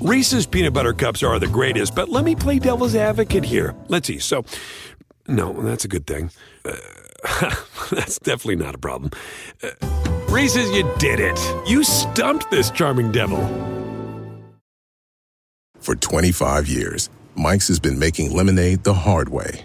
Reese's peanut butter cups are the greatest, but let me play devil's advocate here. Let's see. So, no, that's a good thing. Uh, that's definitely not a problem. Uh, Reese's, you did it. You stumped this charming devil. For 25 years, Mike's has been making lemonade the hard way.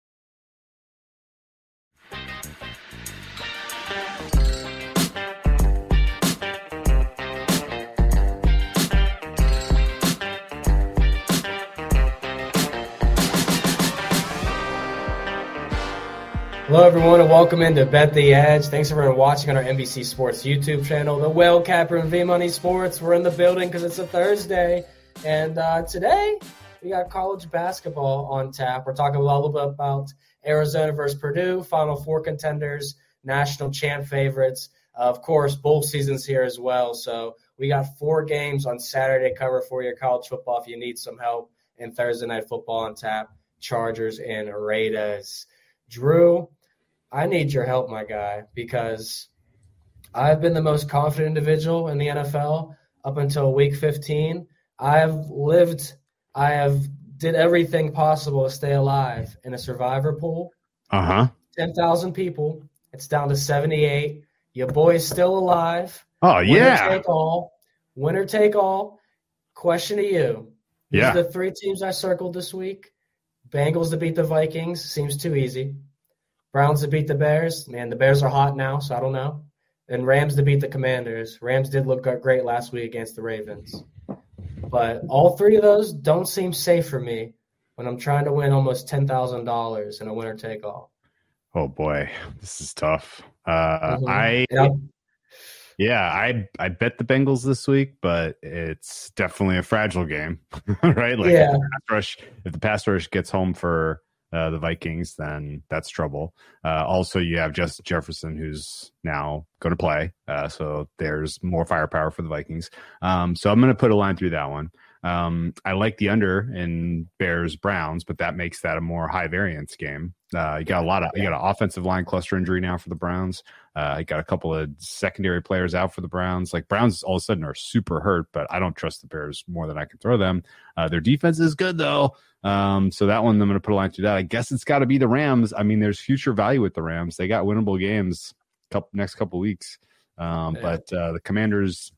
Hello, everyone, and welcome into Bet the Edge. Thanks everyone for watching on our NBC Sports YouTube channel, the Whale Capper and V Money Sports. We're in the building because it's a Thursday, and uh, today we got college basketball on tap. We're talking a little bit about Arizona versus Purdue, Final Four contenders, national champ favorites. Uh, of course, bowl season's here as well, so we got four games on Saturday cover for your college football if you need some help. And Thursday night football on tap, Chargers and Raiders. Drew, I need your help, my guy, because I've been the most confident individual in the NFL up until week 15. I've lived, I have did everything possible to stay alive in a survivor pool. Uh huh. 10,000 people. It's down to 78. Your boy's still alive. Oh yeah. Winner yeah. take all. Winner take all. Question to you. These Yeah. are the three teams I circled this week. Bengals to beat the Vikings seems too easy. Browns to beat the Bears. Man, the Bears are hot now, so I don't know. And Rams to beat the Commanders. Rams did look great last week against the Ravens. But all three of those don't seem safe for me when I'm trying to win almost $10,000 in a winner take all. Oh boy, this is tough. Uh, Mhm. I I'm- yeah, I I bet the Bengals this week, but it's definitely a fragile game, right? Like Yeah. if, the pass rush, if the pass rush gets home for uh, the Vikings, then that's trouble. Uh, also, you have Justin Jefferson, who's now going to play, uh, so there's more firepower for the Vikings. Um, so I'm going to put a line through that one. Um, I like the under in Bears Browns, but that makes that a more high variance game. Uh, you got a lot of you got an offensive line cluster injury now for the Browns. Uh, you got a couple of secondary players out for the Browns. Like Browns all of a sudden are super hurt, but I don't trust the Bears more than I can throw them. Uh, their defense is good though. Um, so that one I'm going to put a line through that. I guess it's got to be the Rams. I mean, there's future value with the Rams. They got winnable games couple next couple weeks. Um, Yeah. but uh, the Commanders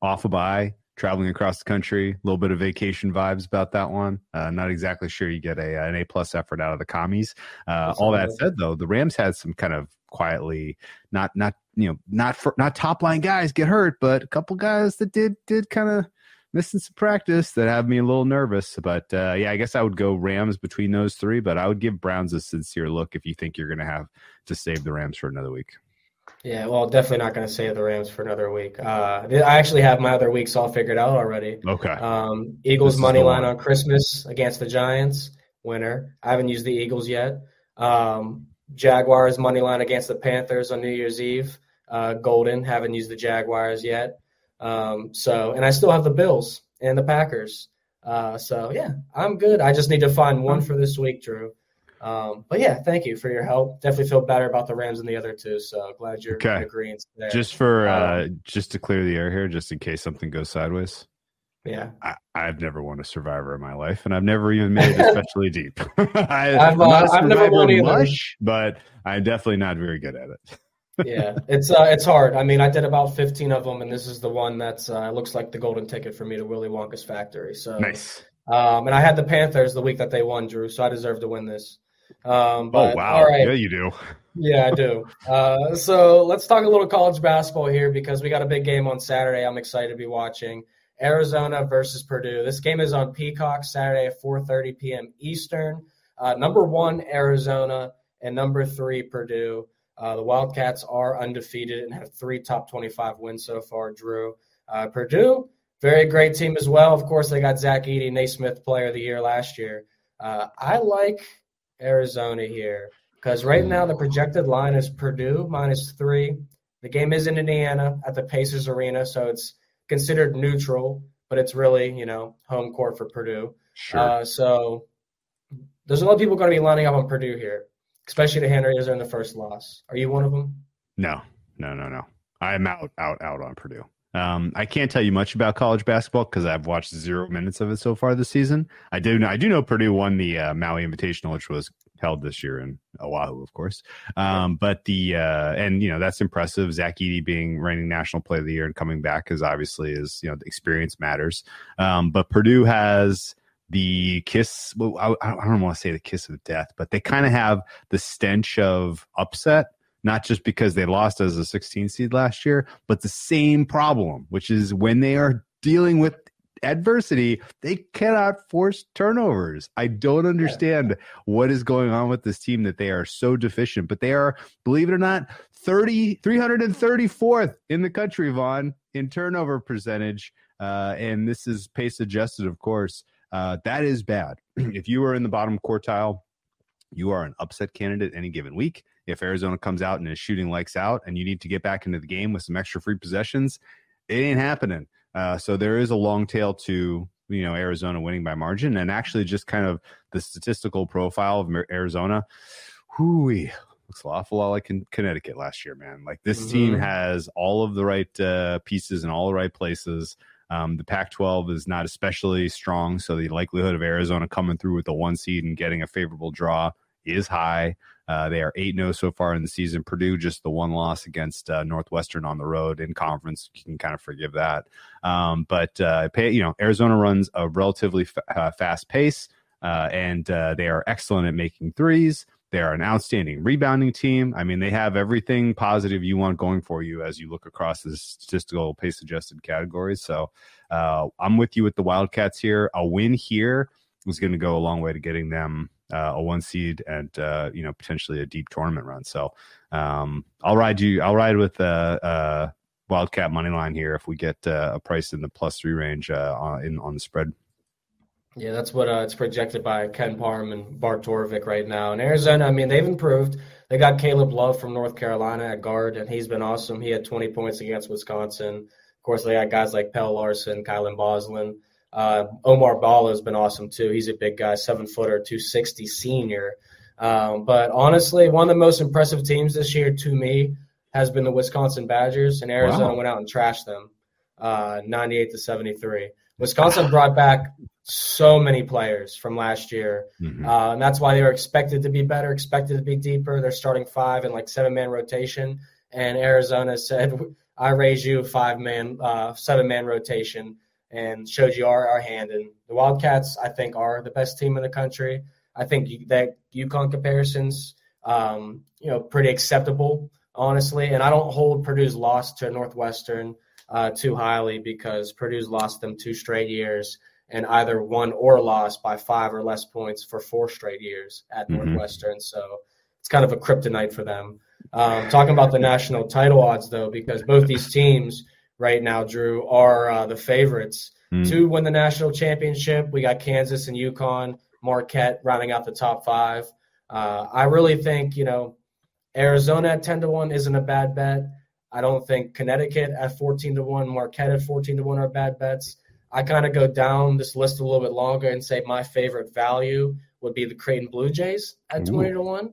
off a bye, traveling across the country, a little bit of vacation vibes about that one. Uh, not exactly sure you get a an A plus effort out of the commies. Uh, all that said, though, the Rams had some kind of quietly not not you know not for, not top line guys get hurt, but a couple guys that did did kind of missing some practice that have me a little nervous. But uh, yeah, I guess I would go Rams between those three, but I would give Browns a sincere look if you think you're going to have to save the Rams for another week. Yeah, well, definitely not going to save the Rams for another week. Uh, I actually have my other weeks all figured out already. Okay. Um, Eagles money line on Christmas against the Giants, winner. I haven't used the Eagles yet. Um, Jaguars money line against the Panthers on New Year's Eve, uh, golden. Haven't used the Jaguars yet. Um, so, and I still have the Bills and the Packers. Uh, so yeah, I'm good. I just need to find one for this week, Drew. Um, but yeah, thank you for your help. Definitely feel better about the Rams and the other two. So glad you're Okay. in agreement there. Just for Um, uh, just to clear the air here, just in case something goes sideways. yeah. I, I've never won a survivor in my life, and I've never even made it especially deep. I, I've, I'm not uh, never won either. much, but I'm definitely not very good at it. Yeah, it's uh, it's hard. I mean, I did about 15 of them, and this is the one that's uh, looks like the golden ticket for me to Willy Wonka's factory. So Nice. Um, and I had the Panthers the week that they won, Drew, so I deserve to win this. Um, Oh but, wow! All right. Yeah, you do. Yeah, I do. Uh, so let's talk a little college basketball here because we got a big game on Saturday. I'm excited to be watching Arizona versus Purdue. This game is on Peacock Saturday at 4:30 p.m. Eastern. Uh, number one Arizona and number three Purdue. Uh, the Wildcats are undefeated and have three top 25 wins so far. Drew uh, Purdue, very great team as well. Of course, they got Zach Edey, Naismith Player of the Year last year. Uh, I like Arizona here because right now the projected line is Purdue minus three. The game is in Indiana at the Pacers Arena, so it's considered neutral, but it's really you know home court for Purdue. Sure. Uh, so there's a lot of people going to be lining up on Purdue here, especially the Henry in the first loss. Are you one of them? No, no, no, no. I'm out, out, out on Purdue. Um, I can't tell you much about college basketball because I've watched zero minutes of it so far this season. I do know, I do know Purdue won the uh, Maui Invitational, which was held this year in Oahu, of course. Um, but the uh, and you know that's impressive. Zach Edey being reigning national player of the year and coming back is obviously is you know the experience matters. Um, but Purdue has the kiss. Well, I, I don't want to say the kiss of death, but they kind of have the stench of upset not just because they lost as a 16 seed last year, but the same problem, which is when they are dealing with adversity, they cannot force turnovers. I don't understand what is going on with this team that they are so deficient, but they are, believe it or not, 30, 334th in the country, Vaughn, in turnover percentage. Uh, and this is pace adjusted, of course. Uh, that is bad. if you are in the bottom quartile, you are an upset candidate any given week. If Arizona comes out and is shooting lights out and you need to get back into the game with some extra free possessions, it ain't happening. Uh, so there is a long tail to you know Arizona winning by margin, and actually just kind of the statistical profile of Arizona. Whoo, looks an awful lot like Connecticut last year, man. Like this mm-hmm. team has all of the right uh, pieces in all the right places. Um, the Pac 12 is not especially strong, so the likelihood of Arizona coming through with the one seed and getting a favorable draw is high. Uh, they are 8 0 so far in the season. Purdue, just the one loss against uh, Northwestern on the road in conference. You can kind of forgive that. Um, but, uh, pay, you know, Arizona runs a relatively f- uh, fast pace, uh, and uh, they are excellent at making threes. They are an outstanding rebounding team. I mean, they have everything positive you want going for you as you look across the statistical pace adjusted categories. So I'm with you with the Wildcats here. A win here is going to go a long way to getting them uh, a one seed and uh, you know potentially a deep tournament run. So um, I'll ride you. I'll ride with uh, uh, Wildcat money line here if we get uh, a price in the plus three range uh, on, in on the spread. Yeah, that's what uh, it's projected by KenPom and Bart Torvik right now. In Arizona, I mean, they've improved. They got Caleb Love from North Carolina at guard, and he's been awesome. He had 20 points against Wisconsin. Of course, they got guys like Pelle Larsson, Kylan Boswell. Uh, Oumar Ballo has been awesome too. He's a big guy, seven footer, 260 senior. Um, but honestly, one of the most impressive teams this year to me has been the Wisconsin Badgers, and Arizona wow. went out and trashed them, uh, 98 to 73. Wisconsin brought back so many players from last year, mm-hmm. uh, and that's why they were expected to be better, expected to be deeper. They're starting five and like seven man rotation, and Arizona said, "I raise you five man, uh, seven man rotation." and showed you our, our hand. And the Wildcats, I think, are the best team in the country. I think that UConn comparisons, um, you know, pretty acceptable, honestly. And I don't hold Purdue's loss to Northwestern uh, too highly because Purdue's lost them two straight years and either won or lost by five or less points for four straight years at mm-hmm. Northwestern. So it's kind of a kryptonite for them. Um, talking about the national title odds, though, because both these teams – right now, Drew, are uh, the favorites mm. to win the national championship. We got Kansas and UConn, Marquette rounding out the top five. Uh, I really think, you know, Arizona at 10 to 1 isn't a bad bet. I don't think Connecticut at 14 to 1, Marquette at 14 to 1 are bad bets. I kind of go down this list a little bit longer and say my favorite value would be the Creighton Blue Jays at 20 to 1.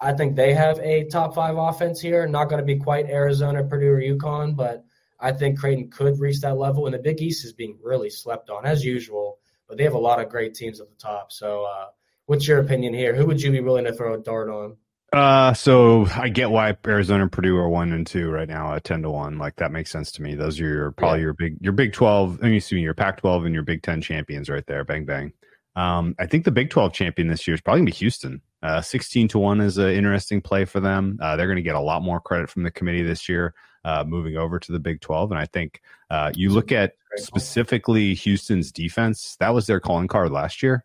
I think they have a top five offense here. Not going to be quite Arizona, Purdue, or UConn, but I think Creighton could reach that level, and the Big East is being really slept on as usual. But they have a lot of great teams at the top. So, uh, what's your opinion here? Who would you be willing to throw a dart on? Uh, so I get why Arizona and Purdue are one and two right now at ten to one. Like that makes sense to me. Those are your probably yeah. your big your Big Twelve. I mean, excuse me, your Pac twelve and your Big Ten champions right there. Bang bang. Um, I think the Big Twelve champion this year is probably gonna be Houston. Uh, sixteen to one is an interesting play for them. Uh, they're gonna get a lot more credit from the committee this year uh, moving over to the Big 12. And I think uh, you look at specifically Houston's defense, that was their calling card last year.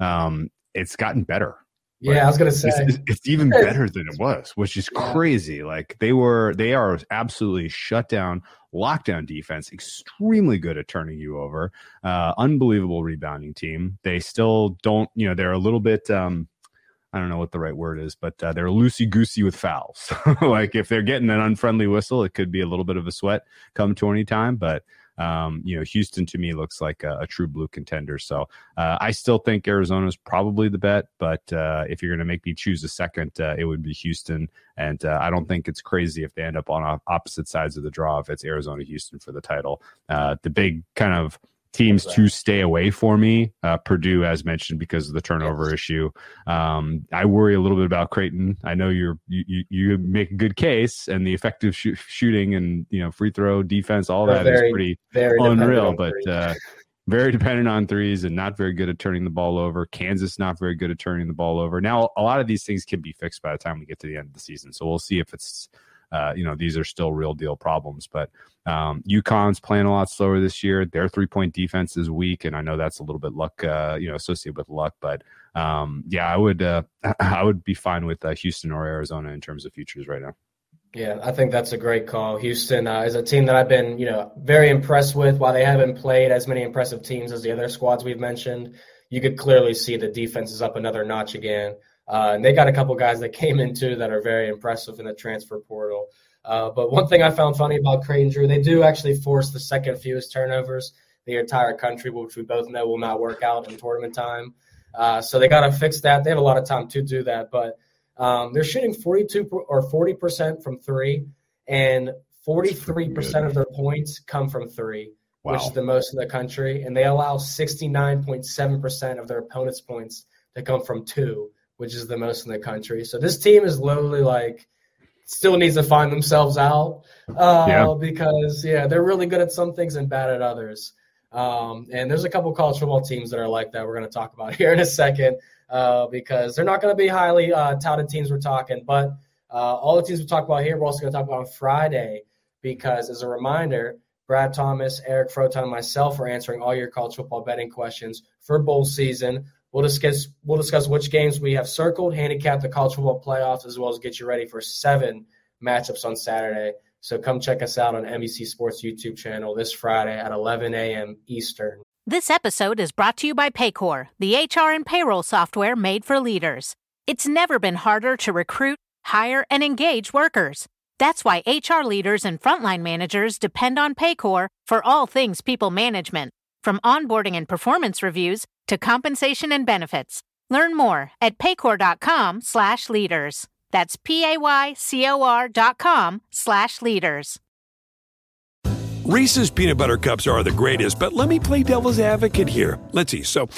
Um, it's gotten better. Yeah, right? I was gonna say it's, it's, even better than it was, which is crazy. Like they were, they are absolutely shut down, lockdown defense, extremely good at turning you over, uh, unbelievable rebounding team. They still don't, you know, they're a little bit. Um, I don't know what the right word is, but uh, they're loosey goosey with fouls. like if they're getting an unfriendly whistle, it could be a little bit of a sweat come 20 time. But um, you know, Houston to me looks like a, a true blue contender. So uh, I still think Arizona is probably the bet, but uh, if you're going to make me choose a second, uh, it would be Houston. And uh, I don't think it's crazy if they end up on opposite sides of the draw if it's Arizona Houston for the title. Uh, the big kind of teams to stay away for me. Uh, Purdue, as mentioned, because of the turnover yes. issue. Um, I worry a little bit about Creighton. I know you're you, you make a good case, and the effective sh- shooting and you know free throw defense, all that very, is pretty unreal. But uh, very dependent on threes and not very good at turning the ball over. Kansas not very good at turning the ball over. Now a lot of these things can be fixed by the time we get to the end of the season. So we'll see if it's uh, you know, these are still real deal problems. But um, UConn's playing a lot slower this year. Their three point defense is weak, and I know that's a little bit luck, uh, you know, associated with luck. But um, yeah, I would uh, I would be fine with uh, Houston or Arizona in terms of futures right now. Yeah, I think that's a great call. Houston uh, is a team that I've been, you know, very impressed with. While they haven't played as many impressive teams as the other squads we've mentioned, you could clearly see the defense is up another notch again. Uh, and they got a couple guys that came in too that are very impressive in the transfer portal. Uh, but one thing I found funny about Creighton Drew, they do actually force the second fewest turnovers the entire country, which we both know will not work out in tournament time. Uh, so they got to fix that. They have a lot of time to do that, but um, they're shooting 42 or 40 percent from three, and 43 percent of their points come from three, wow. which is the most in the country. And they allow 69.7 percent of their opponents' points to come from two which is the most in the country. So this team is literally like still needs to find themselves out uh, yeah. because yeah, they're really good at some things and bad at others. Um, and there's a couple college football teams that are like that. We're going to talk about here in a second uh, because they're not going to be highly uh, touted teams we're talking, but uh, all the teams we talk about here, we're also going to talk about on Friday because as a reminder, Brad Thomas, Eric Froton, and myself are answering all your college football betting questions for bowl season. We'll discuss we'll discuss which games we have circled, handicap the college football playoffs, as well as get you ready for seven matchups on Saturday. So come check us out on NBC Sports YouTube channel this Friday at 11 a.m. Eastern. This episode is brought to you by Paycor, the HR and payroll software made for leaders. It's never been harder to recruit, hire, and engage workers. That's why HR leaders and frontline managers depend on Paycor for all things people management, from onboarding and performance reviews to compensation and benefits. Learn more at paycor.com slash leaders. That's P-A-Y-C-O-R dot com slash leaders. Reese's peanut butter cups are the greatest, but let me play devil's advocate here. Let's see. So,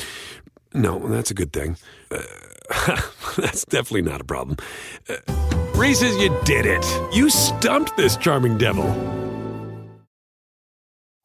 no, that's a good thing. Uh, that's definitely not a problem. Uh, Reese's, you did it. You stumped this charming devil.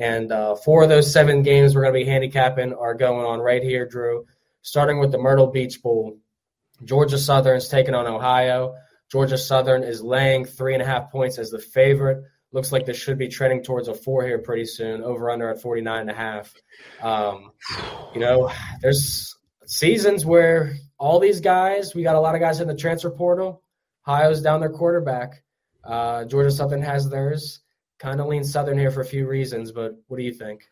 And uh, four of those seven games we're going to be handicapping are going on right here, Drew. Starting with the Myrtle Beach Bowl. Georgia Southern's taking on Ohio. Georgia Southern is laying three and a half points as the favorite. Looks like this should be trending towards a four here pretty soon. Over under at 49 and a half. Um, you know, there's seasons where all these guys, we got a lot of guys in the transfer portal. Ohio's down their quarterback. Uh, Georgia Southern has theirs kind of lean southern here for a few reasons, but what do you think?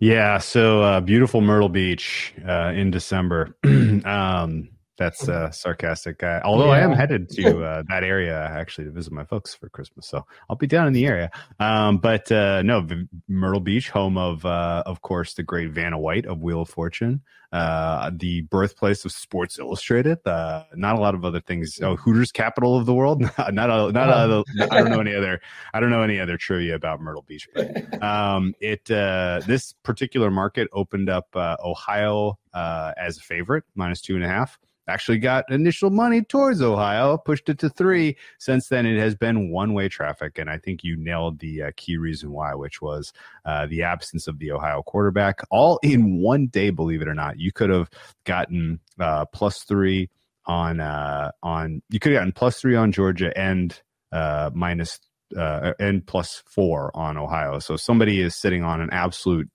Yeah, so uh, beautiful Myrtle Beach uh, in December. um, that's uh, sarcastic. Uh, although yeah. I am headed to uh, that area actually to visit my folks for Christmas, so I'll be down in the area. Um, but uh, no, Myrtle Beach, home of uh, of course the great Vanna White of Wheel of Fortune, uh, the birthplace of Sports Illustrated. not a lot of other things. Oh, Hooters, capital of the world. not a, not a, I don't know any other. I don't know any other trivia about Myrtle Beach, but um, it this particular market opened up Ohio as a favorite, minus two and a half actually got initial money towards Ohio, pushed it to three. Since then, it has been one way traffic. And I think you nailed the uh, key reason why, which was uh, the absence of the Ohio quarterback. All in one day, believe it or not. You could have gotten uh, plus three on, uh, on, you could have gotten plus three on Georgia and uh, minus uh, and plus four on Ohio. So somebody is sitting on an absolute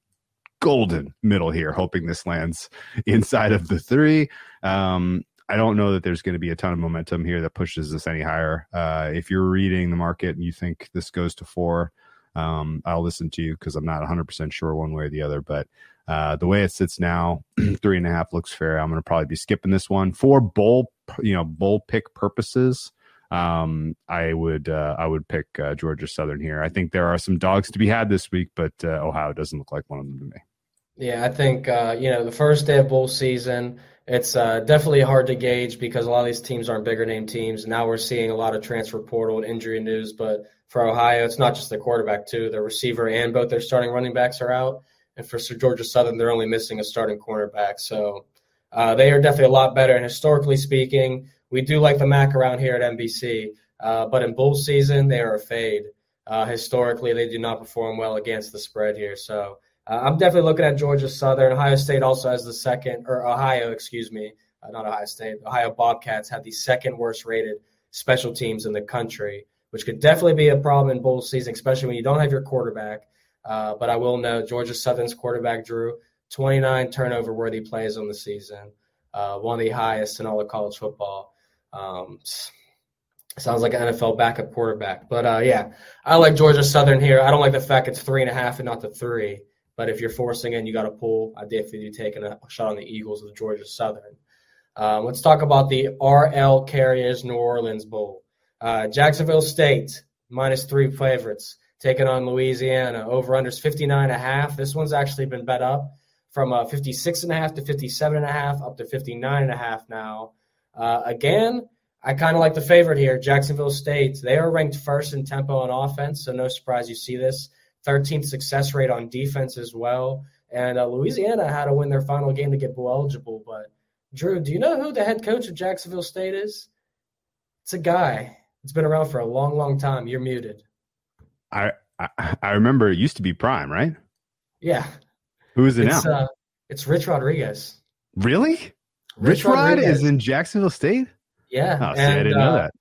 golden middle here, hoping this lands inside of the three. Um, I don't know that there's going to be a ton of momentum here that pushes this any higher. Uh, if you're reading the market and you think this goes to four, um, I'll listen to you because I'm not 100% sure one way or the other. But uh, the way it sits now, three and a half looks fair. I'm going to probably be skipping this one for bull, you know, bowl pick purposes. Um, I would uh, I would pick uh, Georgia Southern here. I think there are some dogs to be had this week, but uh, Ohio doesn't look like one of them to me. Yeah, I think uh, you know the first day of bowl season, it's uh, definitely hard to gauge because a lot of these teams aren't bigger name teams. Now we're seeing a lot of transfer portal and injury news, but for Ohio, it's not just the quarterback too. The receiver and both their starting running backs are out, and for Sir Georgia Southern, they're only missing a starting cornerback. So uh, they are definitely a lot better. And historically speaking, we do like the MAC around here at NBC, uh, but in bowl season, they are a fade. Uh, historically, they do not perform well against the spread here. So uh, I'm definitely looking at Georgia Southern. Ohio State also has the second, or Ohio, excuse me, uh, not Ohio State. Ohio Bobcats have the second worst rated special teams in the country, which could definitely be a problem in bowl season, especially when you don't have your quarterback. Uh, but I will note Georgia Southern's quarterback Drew 29 turnover worthy plays on the season, uh, one of the highest in all of college football. Um, sounds like an NFL backup quarterback. But uh, yeah, I like Georgia Southern here. I don't like the fact it's three and a half and not the three. But if you're forcing in, you got to pull. I definitely do taking a shot on the Eagles with Georgia Southern. Um, let's talk about the RL Carriers New Orleans Bowl. Uh, Jacksonville State minus three favorites taking on Louisiana. Over unders 59 and a half. This one's actually been bet up from uh, 56 and a half to 57 and a half up to 59 and a half now. Uh, again, I kind of like the favorite here, Jacksonville State. They are ranked first in tempo and offense, so no surprise you see this. 13th success rate on defense as well. And uh, Louisiana had to win their final game to get bowl eligible. But Drew, do you know who the head coach of Jacksonville State is? It's a guy. It's been around for a long, long time. You're muted. I I, I remember it used to be Prime, right? Yeah. Who is it it's, now? Uh, it's Rich Rodriguez. Really? Rich, Rich Rod is in Jacksonville State. Yeah, oh, see, and, I didn't know uh, that.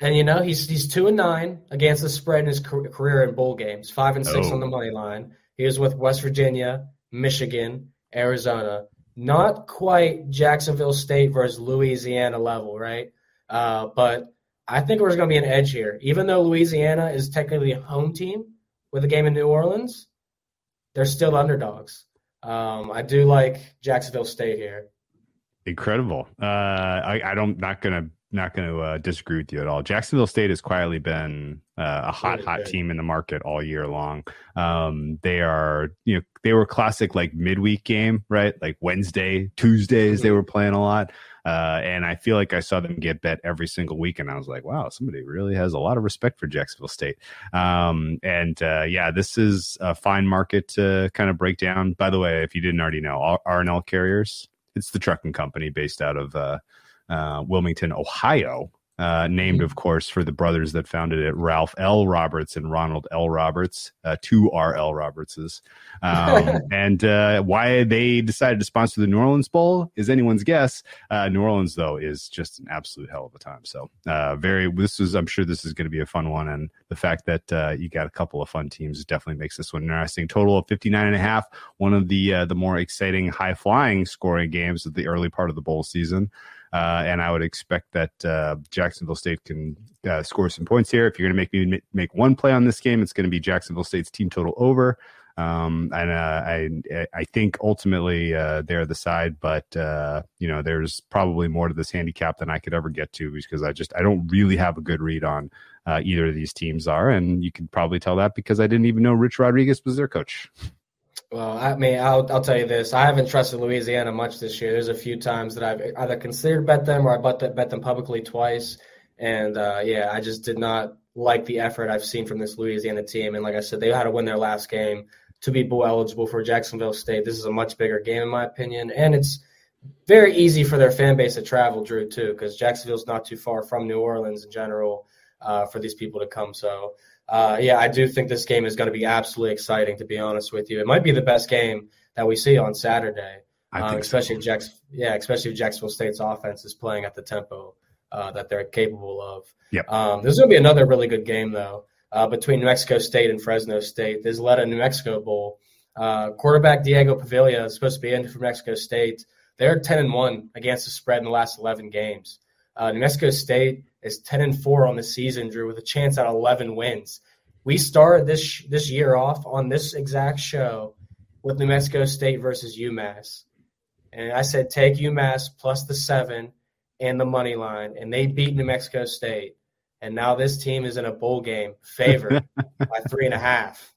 And you know he's he's two and nine against the spread in his career in bowl games. Five and six oh. on the money line. He was with West Virginia, Michigan, Arizona. Not quite Jacksonville State versus Louisiana level, right? Uh, but I think there's going to be an edge here. Even though Louisiana is technically a home team with a game in New Orleans, they're still underdogs. Um, I do like Jacksonville State here. Incredible. Uh, I, I don't not gonna not going to uh, disagree with you at all. Jacksonville State has quietly been uh, a hot, hot team in the market all year long. Um, they are, you know, they were classic like midweek game, right? Like Wednesday, Tuesdays, they mm-hmm. were playing a lot. Uh, and I feel like I saw them get bet every single week, and I was like, "Wow, somebody really has a lot of respect for Jacksonville State." Um, and uh, yeah, this is a fine market to kind of break down. By the way, if you didn't already know, R&L Carriers, it's the trucking company based out of uh, Wilmington, Ohio, uh, named, of course, for the brothers that founded it, Ralph L. Roberts and Ronald L. Roberts, uh, two R.L. Robertses. Um, and uh, why they decided to sponsor the New Orleans Bowl is anyone's guess. Uh, New Orleans, though, is just an absolute hell of a time. So, uh, very, this is, I'm sure this is going to be a fun one. And the fact that uh, you got a couple of fun teams definitely makes this one interesting. Total of 59 and a half, one of the, the more exciting, high flying scoring games of the early part of the bowl season. Uh, and I would expect that uh, Jacksonville State can uh, score some points here. If you're going to make me make one play on this game, it's going to be Jacksonville State's team total over. Um, and uh, I I think ultimately uh, they're the side, but uh, you know there's probably more to this handicap than I could ever get to because I just I don't really have a good read on either of these teams are, and you could probably tell that because I didn't even know Rich Rodriguez was their coach. Well, I mean, I'll, I'll tell you this. I haven't trusted Louisiana much this year. There's a few times that I've either considered bet them or I bet, bet them publicly twice. And uh, yeah, I just did not like the effort I've seen from this Louisiana team. And like I said, they had to win their last game to be bowl eligible for Jacksonville State. This is a much bigger game, in my opinion. And it's very easy for their fan base to travel, Drew, too, because Jacksonville's not too far from New Orleans in general uh, for these people to come. So uh, yeah, I do think this game is going to be absolutely exciting. To be honest with you, it might be the best game that we see on Saturday. Um, especially so. if Jacks, yeah, especially if Jacksonville State's offense is playing at the tempo uh, that they're capable of. Yep. Um, there's going to be another really good game though. uh, between New Mexico State and Fresno State. This led Isleta New Mexico Bowl. Uh, quarterback Diego Pavia is supposed to be in for New Mexico State. They're 10 and 1 against the spread in the last 11 games. Uh, New Mexico State is 10 and 4 on the season, Drew, with a chance at 11 wins. We started this this year off on this exact show with New Mexico State versus UMass. And I said, take UMass plus the seven and the money line. And they beat New Mexico State. And now this team is in a bowl game favored by three and a half.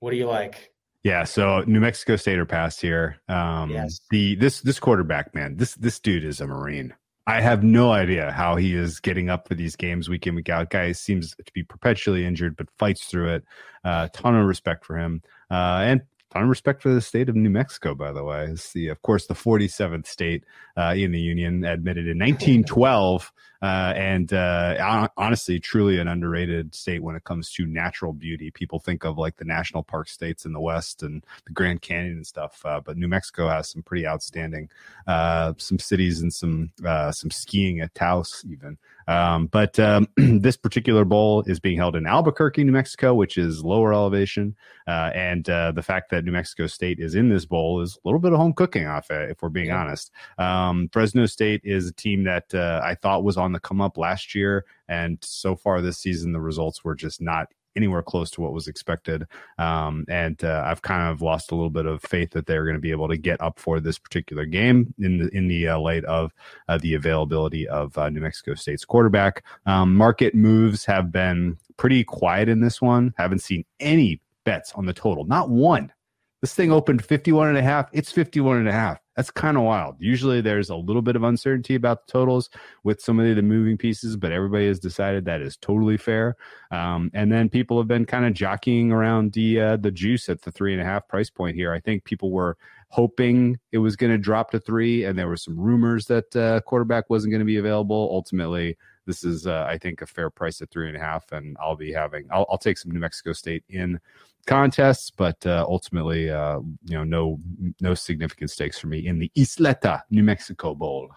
What do you like? Yeah, so New Mexico State are past here. Um, yes. The this this quarterback man, this this dude is a Marine. I have no idea how he is getting up for these games week in week out. Guy seems to be perpetually injured, but fights through it. A uh, ton of respect for him, uh, and ton of respect for the state of New Mexico. By the way, it's the of course the 47th state uh, in the union, admitted in 1912 uh, and uh, honestly, truly an underrated state when it comes to natural beauty. People think of like the national park states in the West and the Grand Canyon and stuff, uh, but New Mexico has some pretty outstanding, uh, some cities and some uh, some skiing at Taos even. Um, but um, this particular bowl is being held in Albuquerque, New Mexico, which is lower elevation. Uh, and uh, the fact that New Mexico State is in this bowl is a little bit of home cooking off it, if we're being yeah. honest. Um, Fresno State is a team that uh, I thought was on the come up last year. And so far this season, the results were just not anywhere close to what was expected. Um, and uh, I've kind of lost a little bit of faith that they're going to be able to get up for this particular game in the in the uh, light of uh, the availability of uh, New Mexico State's quarterback. Um, market moves have been pretty quiet in this one. Haven't seen any bets on the total, not one. This thing opened 51 and a half. It's 51 and a half. That's kind of wild. Usually there's a little bit of uncertainty about the totals with some of the moving pieces, but everybody has decided that is totally fair. Um, and then people have been kind of jockeying around the uh, the juice at the three and a half price point here. I think people were hoping it was going to drop to three, and there were some rumors that uh, quarterback wasn't going to be available. Ultimately, this is uh, I think a fair price at three and a half, and I'll be having I'll, I'll take some New Mexico State in contests, but uh, ultimately, uh, you know, no no significant stakes for me in the Isleta, New Mexico Bowl.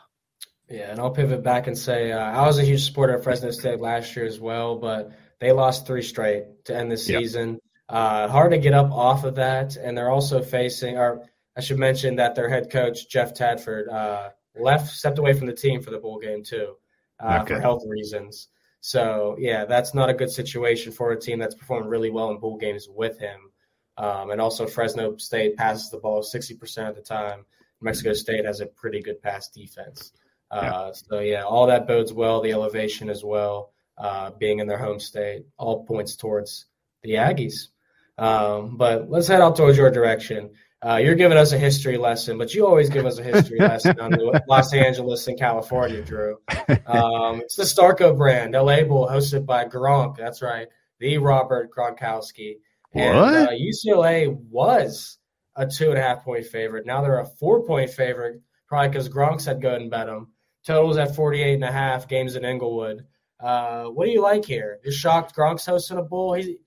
Yeah, and I'll pivot back and say uh, I was a huge supporter of Fresno State last year as well, but they lost three straight to end the season. Yep. Uh, hard to get up off of that, and they're also facing. Or I should mention that their head coach Jeff Tedford uh, left, stepped away from the team for the bowl game too, uh, okay. for health reasons. So yeah, that's not a good situation for a team that's performed really well in bowl games with him. Um, and also Fresno State passes the ball 60% of the time. Mexico State has a pretty good pass defense. Uh, yeah. So yeah, all that bodes well. The elevation as well, uh, being in their home state, all points towards the Aggies. Um, but let's head out towards your direction. Uh, you're giving us a history lesson, but you always give us a history lesson on Los Angeles and California, Drew. Um, it's the Starco brand, LA Bowl, hosted by Gronk. That's right, the Robert Gronkowski. And uh, UCLA was a two and a half point favorite. Now they're a four point favorite, probably because Gronk said go and bet them. Totals at 48 and a half, games in Inglewood. Uh, what do you like here? You're shocked Gronk's hosting a bowl? He's,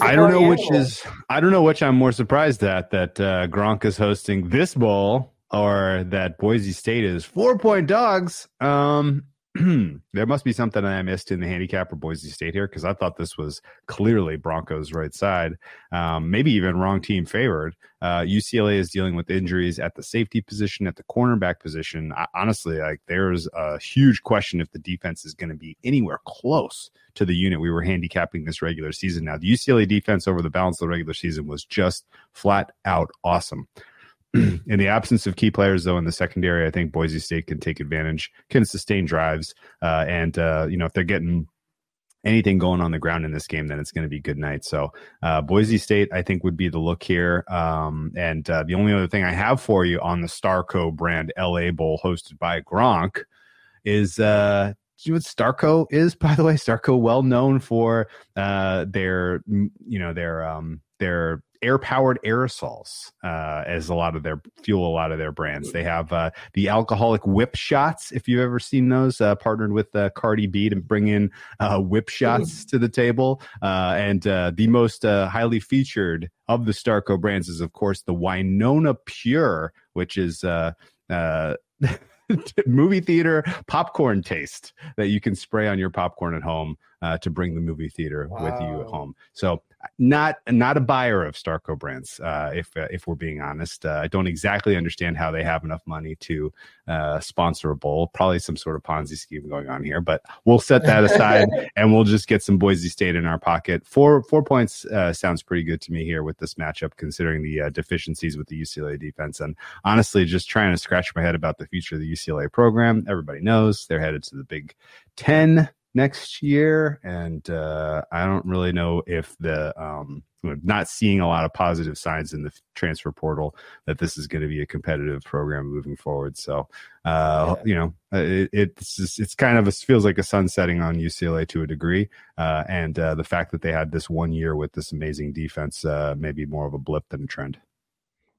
I don't know which is I don't know which I'm more surprised at that uh, Gronk is hosting this bowl or that Boise State is four point dogs. Um, there must be something I missed in the handicap for Boise State here because I thought this was clearly Broncos' right side, um, maybe even wrong team favored. Uh, UCLA is dealing with injuries at the safety position, at the cornerback position. I, honestly, like there's a huge question if the defense is going to be anywhere close to the unit we were handicapping this regular season. Now, the UCLA defense over the balance of the regular season was just flat out awesome. in the absence of key players, though, in the secondary, I think Boise State can take advantage, can sustain drives, uh, and uh, you know if they're getting anything going on the ground in this game, then it's going to be good night. So uh, Boise State, I think, would be the look here. Um, and uh, the only other thing I have for you on the Starco brand LA Bowl hosted by Gronk is. Uh, you know what Starco is, by the way? Starco, well known for uh, their, you know, their um, their air powered aerosols uh, as a lot of their fuel, a lot of their brands. They have uh, the alcoholic whip shots. If you've ever seen those, uh, partnered with uh, Cardi B to bring in uh, whip shots to the table. Uh, and the most highly featured of the Starco brands is, of course, the Winona Pure, which is. movie theater popcorn taste that you can spray on your popcorn at home uh, to bring the movie theater wow. with you at home. So not not a buyer of Starco brands, uh, if uh, if we're being honest. Uh, I don't exactly understand how they have enough money to uh, sponsor a bowl. Probably some sort of Ponzi scheme going on here, but we'll set that aside and we'll just get some Boise State in our pocket. Four four points uh, sounds pretty good to me here with this matchup, considering the deficiencies with the UCLA defense. And honestly, just trying to scratch my head about the future of the UCLA program. Everybody knows they're headed to the Big Ten next year, and uh, I don't really know if the um, not seeing a lot of positive signs in the transfer portal that this is going to be a competitive program moving forward. So, uh, yeah. you know, uh, it, it's just, it's kind of a, feels like a sunsetting on UCLA to a degree, uh, and uh, the fact that they had this one year with this amazing defense uh, may be more of a blip than a trend.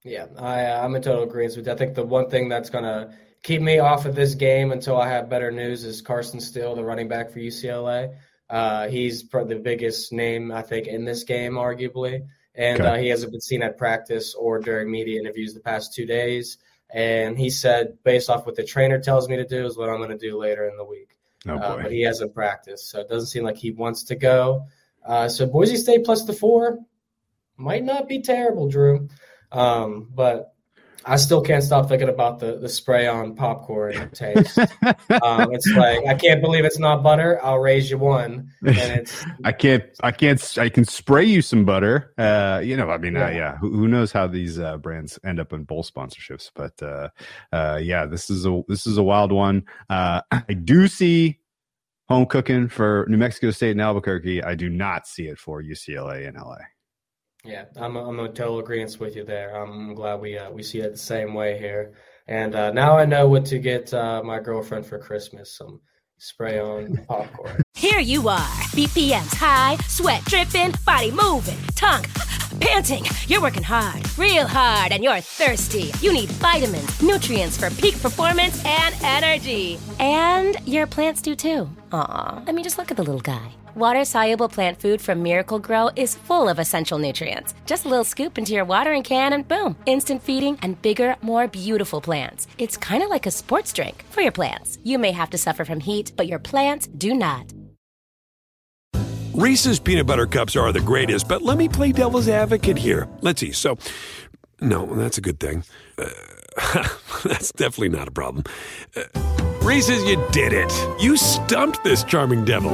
Yeah, I, I'm in total agreement with you. I think the one thing that's going to keep me off of this game until I have better news is Carson Steele, the running back for UCLA. Uh, he's the biggest name, I think, in this game, arguably. And okay. uh, he hasn't been seen at practice or during media interviews the past two days. And he said, based off what the trainer tells me to do, is what I'm going to do later in the week. Oh, uh, but he hasn't practiced, so it doesn't seem like he wants to go. Uh, so Boise State plus the four might not be terrible, Drew. Um, but I still can't stop thinking about the the spray on popcorn taste. um, it's like I can't believe it's not butter. I'll raise you one. And it's I can't I can't I can spray you some butter. Uh, you know, I mean, yeah. Uh, yeah who, who, knows how these uh, brands end up in bowl sponsorships? But uh, uh, yeah, this is a this is a wild one. Uh, I do see home cooking for New Mexico State and Albuquerque. I do not see it for UCLA and LA. Yeah, I'm a, I'm a total agreement with you there. I'm glad we uh, we see it the same way here. And uh, now I know what to get uh, my girlfriend for Christmas: some spray on popcorn. Here you are, BPMs high, sweat dripping, body moving, tongue panting. You're working hard, real hard, and you're thirsty. You need vitamins, nutrients for peak performance and energy. And your plants do too. Aw, I mean, just look at the little guy. Water soluble plant food from Miracle-Gro is full of essential nutrients. Just a little scoop into your watering can and boom, instant feeding and bigger, more beautiful plants. It's kind of like a sports drink for your plants. You may have to suffer from heat, but your plants do not. Reese's peanut butter cups are the greatest, but let me play devil's advocate here. Let's see. So, no, that's a good thing. Uh, that's definitely not a problem. Uh, Reese's, you did it. You stumped this charming devil.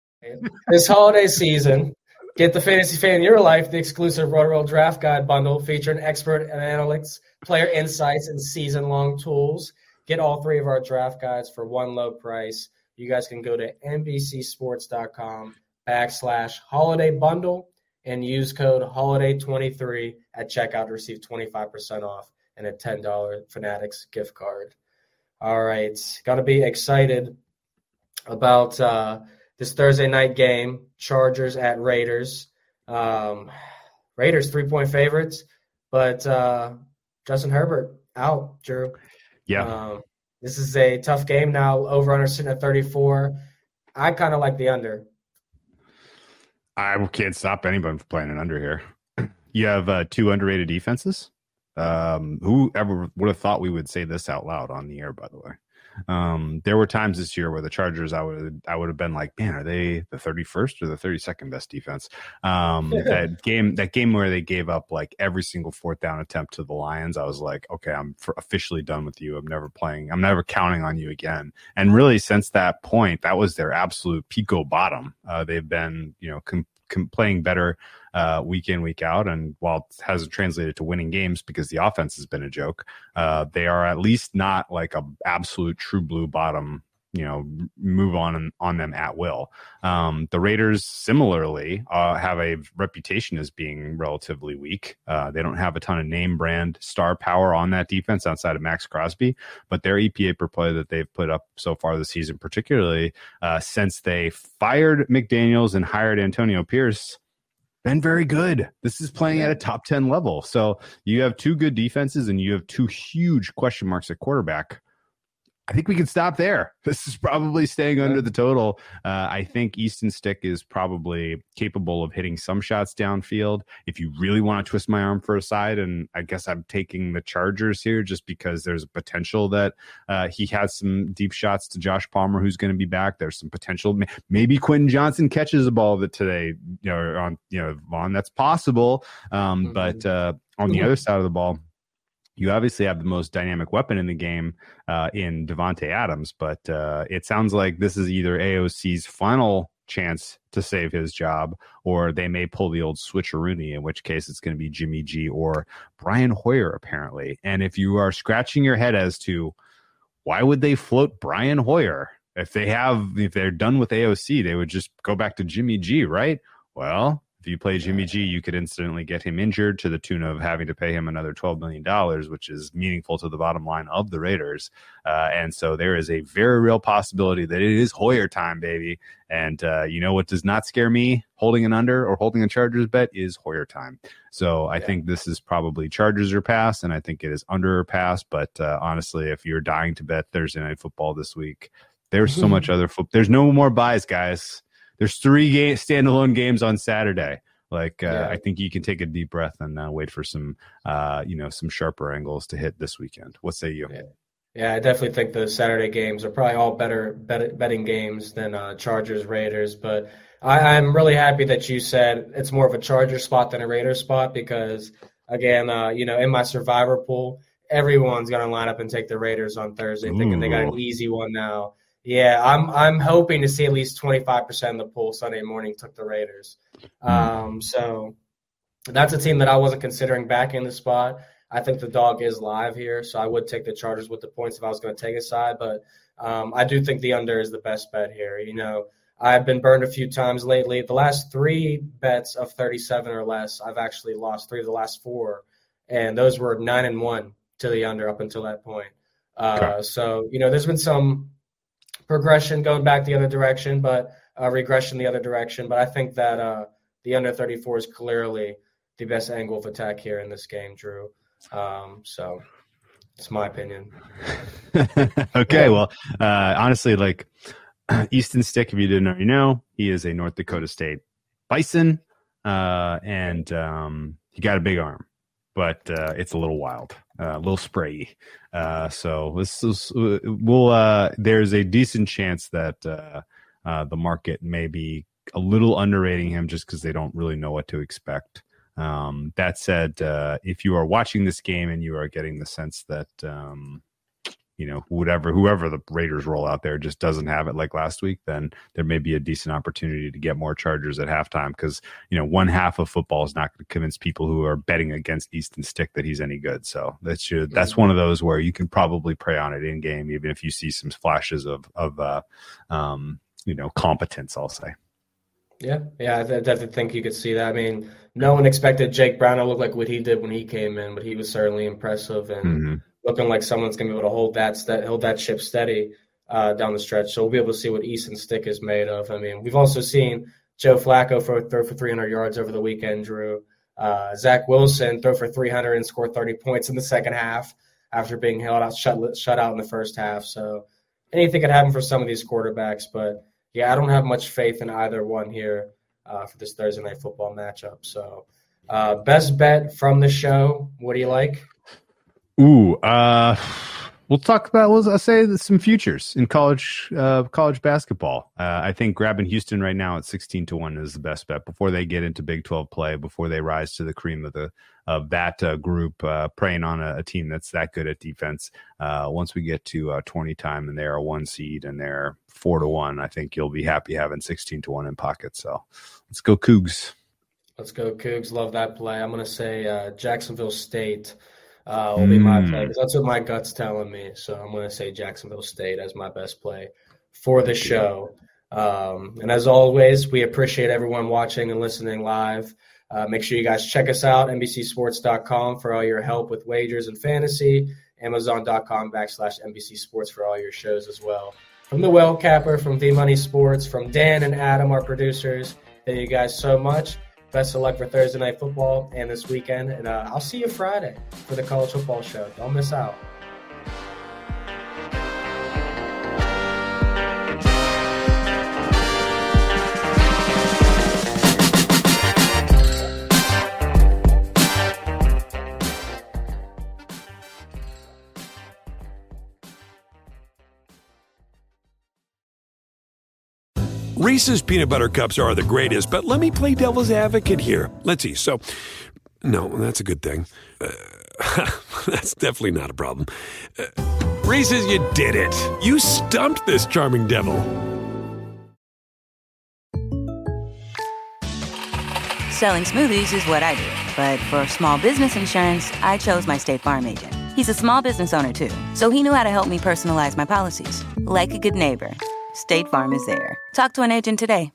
this holiday season, get the Fantasy Fan in Your Life, the exclusive Roto Draft Guide bundle featuring expert and analytics, player insights, and season long tools. Get all three of our draft guides for one low price. You guys can go to NBCSports.com backslash holiday bundle and use code holiday23 at checkout to receive 25% off and a $10 Fanatics gift card. All right. Got to be excited about uh, this Thursday night game, Chargers at Raiders. Um, Raiders three point favorites, but uh, Justin Herbert out. Drew. Yeah. Um, this is a tough game now. Over under sitting at 34. I kind of like the under. I can't stop anyone from playing an under here. You have uh, two underrated defenses. Um, who ever would have thought we would say this out loud on the air? By the way, um, there were times this year where the Chargers, I would I would have been like, man, are they the 31st or the 32nd best defense? Um, that game, that game where they gave up like every single fourth down attempt to the Lions, I was like, okay, I'm officially done with you. I'm never playing. I'm never counting on you again. And really, since that point, that was their absolute pico bottom. Uh, they've been, you know, com- com- playing better uh, week in week out. And while it hasn't translated to winning games because the offense has been a joke, uh, they are at least not like a absolute true blue bottom you know move on on them at will. Um, the Raiders similarly uh, have a reputation as being relatively weak. Uh, they don't have a ton of name brand star power on that defense outside of Maxx Crosby, but their EPA per play that they've put up so far this season, particularly uh, since they fired McDaniels and hired Antonio Pierce been very good. This is playing at a top 10 level. So you have two good defenses and you have two huge question marks at quarterback. I think we can stop there. This is probably staying under the total. Uh, I think Easton Stick is probably capable of hitting some shots downfield. If you really want to twist my arm for a side, and I guess I'm taking the Chargers here just because there's a potential that uh, he has some deep shots to Josh Palmer, who's going to be back. There's some potential. Maybe Quentin Johnston catches a ball it today. You know, on you know, Vaughn. That's possible. Um, mm-hmm. But uh, on the other side of the ball you obviously have the most dynamic weapon in the game uh, in Davante Adams, but uh, it sounds like this is either AOC's final chance to save his job, or they may pull the old switcheroony, in which case it's going to be Jimmy G or Brian Hoyer, apparently. And if you are scratching your head as to why would they float Brian Hoyer? If they have, if they're done with AOC, they would just go back to Jimmy G, right? Well, if you play Jimmy G, you could instantly get him injured to the tune of having to pay him another $12 million, which is meaningful to the bottom line of the Raiders. Uh, and so there is a very real possibility that it is Hoyer time, baby. And uh, you know what does not scare me holding an under or holding a Chargers bet is Hoyer time. So I yeah. think this is probably Chargers or pass, and I think it is under or pass. But uh, honestly, if you're dying to bet Thursday night football this week, there's so much other football. There's no more buys, guys there's three game standalone games on Saturday. Like uh, yeah. I think you can take a deep breath and uh, wait for some uh, you know some sharper angles to hit this weekend. What say you? Yeah. yeah I definitely think the Saturday games are probably all better bet- betting games than uh, Chargers Raiders. But I, am really happy that you said it's more of a Charger spot than a Raider spot because again, uh, you know, in my survivor pool, everyone's gonna line up and take the Raiders on Thursday, Ooh. thinking they got an easy one now. Yeah, I'm I'm hoping to see at least 25% of the pool Sunday morning took the Raiders. Hmm. Um, so that's a team that I wasn't considering back in the spot. I think the dog is live here, so I would take the Chargers with the points if I was going to take a side. But um, I do think the under is the best bet here. You know, I've been burned a few times lately. The last three bets of 37 or less, I've actually lost three of the last four, and those were nine and one to the under up until that point. Uh, okay. So you know, there's been some progression going back the other direction, but uh, regression the other direction. But I think that uh, the under 34 is clearly the best angle of attack here in this game, Drew. Um, so it's my opinion. okay, well, uh, honestly, like Easton Stick, if you didn't already know, he is a North Dakota State Bison, uh, and um, he got a big arm, but uh, it's a little wild a little sprayy. Uh, so this is we'll uh, there's a decent chance that uh, uh, the market may be a little underrating him just because they don't really know what to expect. Um, that said, uh, if you are watching this game and you are getting the sense that um, you know, whatever whoever the Raiders roll out there just doesn't have it like last week, then there may be a decent opportunity to get more Chargers at halftime because you know one half of football is not going to convince people who are betting against Easton Stick that he's any good. So that's should, that's one of those where you can probably prey on it in game, even if you see some flashes of of uh, um, you know competence. I'll say. Yeah, yeah, I definitely think you could see that. I mean, no one expected Jake Brown to look like what he did when he came in, but he was certainly impressive and. Mm-hmm looking like someone's going to be able to hold that st- hold that ship steady uh, down the stretch. So we'll be able to see what Easton Stick is made of. I mean, we've also seen Joe Flacco throw, for 300 yards over the weekend. Drew uh, Zach Wilson throw for 300 and score 30 points in the second half after being held out shut shut out in the first half. So anything could happen for some of these quarterbacks, but yeah, I don't have much faith in either one here uh, for this Thursday night football matchup. So. Uh, best bet from the show. What do you like? Ooh, uh, we'll talk about. We'll say some futures in college uh, college basketball. Uh, I think grabbing Houston right now at sixteen to one is the best bet before they get into Big Twelve play, before they rise to the cream of the of that uh, group, uh, preying on a, a, team that's that good at defense. Uh, once we get to uh, twenty time and they're a one seed and they're four to one, I think you'll be happy having sixteen to one in pocket. So let's go Cougs. Let's go Cougs. Love that play. I'm going to say Jacksonville State uh, will be my play mm. that's what my gut's telling me. So I'm going to say Jacksonville State as my best play for the show. Um, and as always, we appreciate everyone watching and listening live. Uh, make sure you guys check us out, NBCSports.com for all your help with wagers and fantasy, Amazon.com backslash NBC Sports for all your shows as well. From the Whale Capper, from V Money Sports, from Dan and Adam, our producers, thank you guys so much. Best of luck for Thursday Night Football and this weekend. And uh, I'll see you Friday for the college football show. Don't miss out. Reese's peanut butter cups are the greatest, but let me play devil's advocate here. Let's see. So, no, that's a good thing. Uh, that's definitely not a problem. Uh, Reese's, you did it. You stumped this charming devil. Selling smoothies is what I do, but for small business insurance, I chose my State Farm agent. He's a small business owner too, so he knew how to help me personalize my policies. Like a good neighbor, State Farm is there. Talk to an agent today.